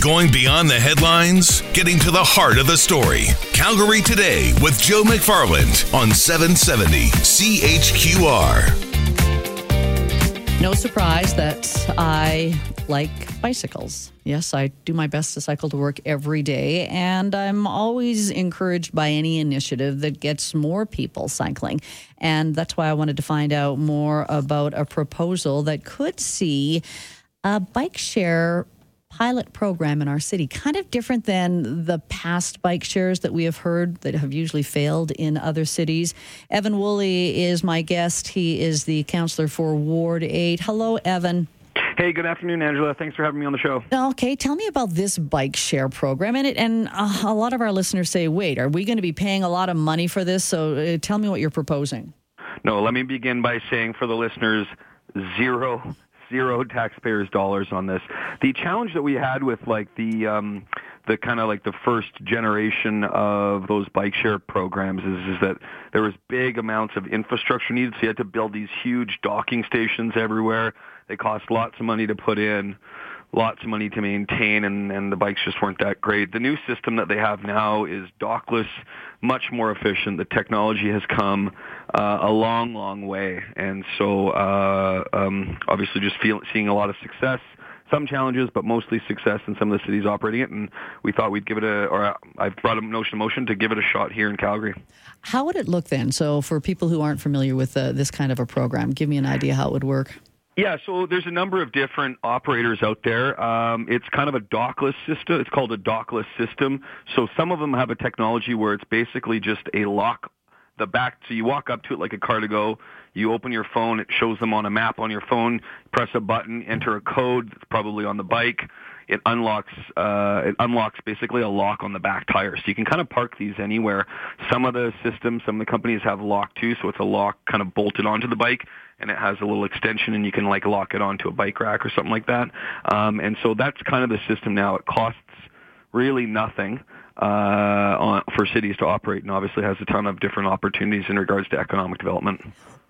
Going beyond the headlines, getting to the heart of the story. Calgary Today with Joe McFarland on 770 CHQR. No surprise that I like bicycles. Yes, I do my best to cycle to work every day, and I'm always encouraged by any initiative that gets more people cycling. And that's why I wanted to find out more about a proposal that could see a bike share pilot program in our city, kind of different than the past bike shares that we have heard that have usually failed in other cities. Evan Woolley is my guest. He is the councillor for Ward 8. Hello, Evan. Hey, good afternoon, Angela. Thanks for having me on the show. Okay, tell me about this bike share program. And it, and uh, a lot of our listeners say, "Wait, are we going to be paying a lot of money for this?" So, uh, tell me what you're proposing. No, let me begin by saying for the listeners, zero zero taxpayers' dollars on this. The challenge that we had with like the um, the kind of like the first generation of those bike share programs is, is that there was big amounts of infrastructure needed. So you had to build these huge docking stations everywhere. They cost lots of money to put in lots of money to maintain and, and the bikes just weren't that great. The new system that they have now is dockless, much more efficient. The technology has come uh, a long, long way. And so uh, um, obviously just feel, seeing a lot of success some challenges, but mostly success in some of the cities operating it. And we thought we'd give it a, or I've brought a notion of motion to give it a shot here in Calgary. How would it look then? So for people who aren't familiar with uh, this kind of a program, give me an idea how it would work. Yeah, so there's a number of different operators out there. Um, it's kind of a dockless system. It's called a dockless system. So some of them have a technology where it's basically just a lock the back. So you walk up to it like a car to go. You open your phone. It shows them on a map on your phone. Press a button, enter a code that's probably on the bike. It unlocks. Uh, it unlocks basically a lock on the back tire, so you can kind of park these anywhere. Some of the systems, some of the companies have lock too, so it's a lock kind of bolted onto the bike and it has a little extension and you can like lock it onto a bike rack or something like that. Um, and so that's kind of the system now. It costs really nothing uh, on, for cities to operate and obviously has a ton of different opportunities in regards to economic development.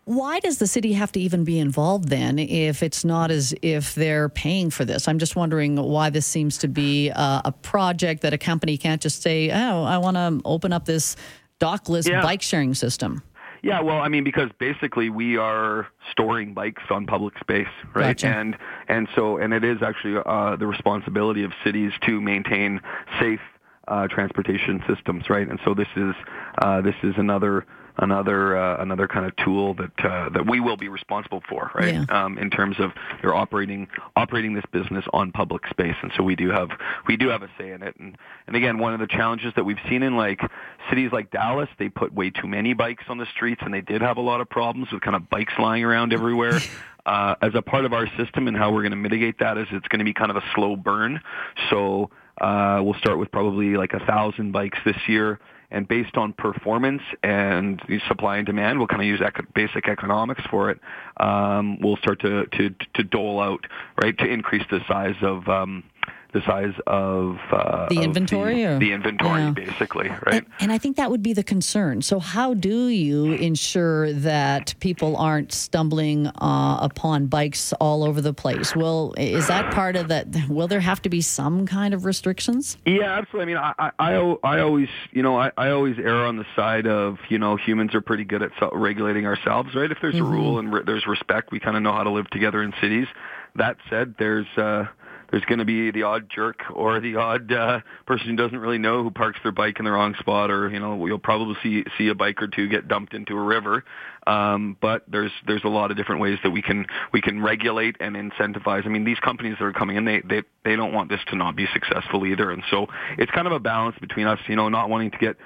Why does the city have to even be involved then if it's not as if they're paying for this? I'm just wondering why this seems to be uh, a project that a company can't just say, oh, I want to open up this dockless yeah. bike sharing system. Yeah, well, I mean, because basically we are storing bikes on public space, right? Gotcha. And and so and it is actually uh, the responsibility of cities to maintain safe uh, transportation systems, right? And so this is uh, this is another another uh, another kind of tool that uh, that we will be responsible for, right? Yeah. Um, in terms of they're operating operating this business on public space, and so we do have we do have a say in it. And and again, one of the challenges that we've seen in like cities like Dallas, they put way too many bikes on the streets, and they did have a lot of problems with kind of bikes lying around everywhere. Uh, as a part of our system and how we're going to mitigate that is it's going to be kind of a slow burn. So uh, we'll start with probably like a thousand bikes this year and based on performance and supply and demand, we'll kind of use eco- basic economics for it. Um, we'll start to, to to dole out right to increase the size of um, the size of uh, the inventory, the, the inventory, yeah. basically, right? And, and, I think that would be the concern. So, how do you ensure that people aren't stumbling uh, upon bikes all over the place? Well, is that part of that? Will there have to be some kind of restrictions? Yeah, absolutely. I mean, I, I, I always, you know, I, I always err on the side of, you know, humans are pretty good at regulating ourselves, right? If there's mm-hmm. a rule and re- there's respect, we kind of know how to live together in cities. That said, there's uh, there's going to be the odd jerk or the odd uh, person who doesn't really know who parks their bike in the wrong spot, or you know you'll probably see see a bike or two get dumped into a river. Um, but there's there's a lot of different ways that we can we can regulate and incentivize. I mean, these companies that are coming in, they they they don't want this to not be successful either, and so it's kind of a balance between us, you know, not wanting to get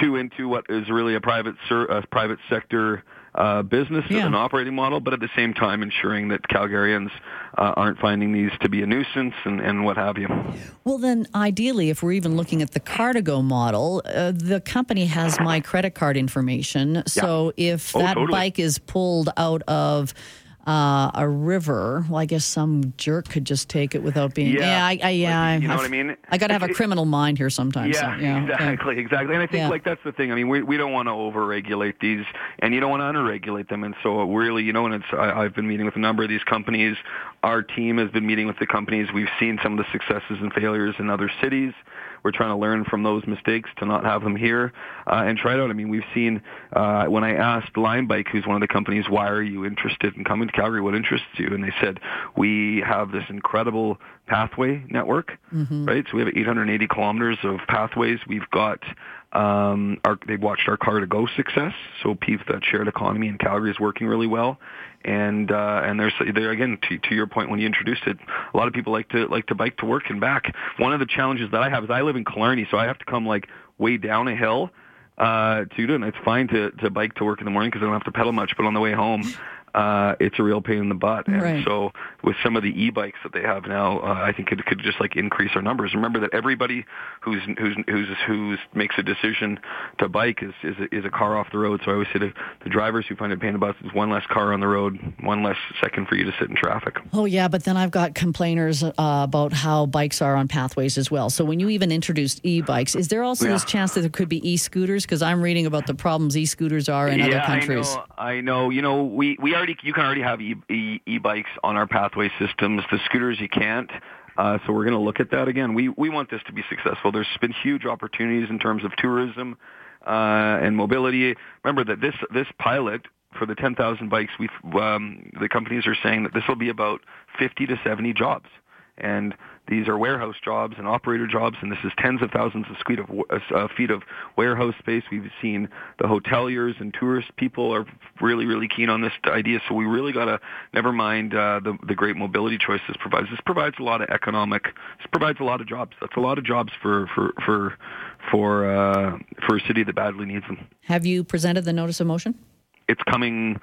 too into what is really a private ser- a private sector uh, business yeah. and operating model, but at the same time ensuring that Calgarians uh, aren't finding these to be a nuisance and, and what have you. Well, then, ideally, if we're even looking at the Car2Go model, uh, the company has my credit card information. So yeah. if oh, that totally. bike is pulled out of uh, a river. Well, I guess some jerk could just take it without being. Yeah, yeah, I, I yeah. Like, you know I've, what I mean. I got to have a criminal mind here sometimes. Yeah, so, yeah exactly, okay. exactly. And I think yeah. like that's the thing. I mean, we we don't want to overregulate these, and you don't want to underregulate them. And so really, you know, and it's I, I've been meeting with a number of these companies our team has been meeting with the companies. We've seen some of the successes and failures in other cities. We're trying to learn from those mistakes to not have them here uh, and try it out. I mean, we've seen uh, when I asked LimeBike, who's one of the companies, why are you interested in coming to Calgary? What interests you? And they said we have this incredible pathway network, mm-hmm. right? So we have 880 kilometers of pathways. We've got um, our, they've watched our Car2Go success. So PEEF, that shared economy in Calgary is working really well. And uh, and there's there again to, to your point when you introduced it, a lot of people like to like to bike to work and back. One of the challenges that I have is I live in Killarney, so I have to come like way down a hill uh, to do it. And it's fine to to bike to work in the morning because I don't have to pedal much. But on the way home, uh, it's a real pain in the butt. And right. so with some of the e-bikes that they have now, uh, I think it could just like increase our numbers. Remember that everybody who's who's who's who's makes a decision to bike is is a, is a car off the road. So I always say to the drivers who find it pain in the butt, is one less car on the road, one less second for you to sit in traffic. Oh yeah, but then I've got complainers uh, about how bikes are on pathways as well. So when you even introduced e-bikes, is there also yeah. this chance that there could be e-scooters? Because I'm reading about the problems e-scooters are in yeah, other countries. I know. I know. You know, we we are already you can already have e, e, e-bikes on our pathway systems. The scooters you can't. Uh, so we're going to look at that again. We we want this to be successful. There's been huge opportunities in terms of tourism uh, and mobility. Remember that this this pilot for the 10,000 bikes, we um, the companies are saying that this will be about 50 to 70 jobs and these are warehouse jobs and operator jobs, and this is tens of thousands of feet of, uh, feet of warehouse space. We've seen the hoteliers and tourist people are really, really keen on this idea. So we really got to never mind uh, the the great mobility choice this provides. This provides a lot of economic. This provides a lot of jobs. That's a lot of jobs for for for for uh, for a city that badly needs them. Have you presented the notice of motion? It's coming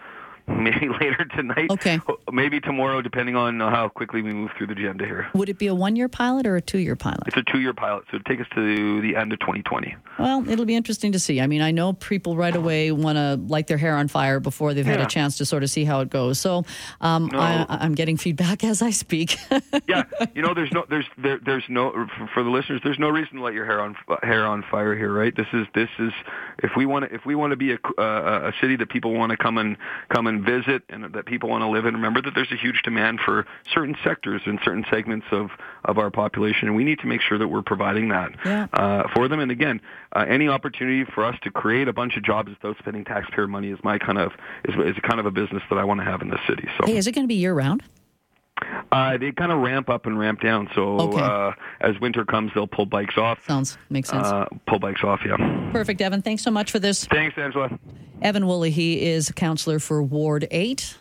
maybe later tonight. Okay. Maybe tomorrow, depending on how quickly we move through the agenda here. Would it be a one-year pilot or a two-year pilot? It's a two-year pilot, so it take us to the end of 2020. Well, it'll be interesting to see. I mean, I know people right away want to light their hair on fire before they've had a chance to sort of see how it goes. So um, no. I, am getting feedback as I speak. yeah, you know, there's no, there's, there, there's no, for, for the listeners, there's no reason to light your hair on hair on fire here, right? This is, this is, if we want to, if we want to be a, uh, a city that people want to come and come and visit and that people want to live in. Remember that there's a huge demand for certain sectors and certain segments of, of our population, and we need to make sure that we're providing that yeah. uh, for them. And again, uh, any opportunity for us to create a bunch of jobs without spending taxpayer money is my kind of is, is kind of a business that I want to have in the city. So, hey, is it going to be year round? Uh, they kind of ramp up and ramp down. So okay. uh, as winter comes, they'll pull bikes off. Sounds makes sense. Uh, pull bikes off, yeah. Perfect, Evan. Thanks so much for this. Thanks, Angela. Evan Woolley, he is a councillor for Ward 8.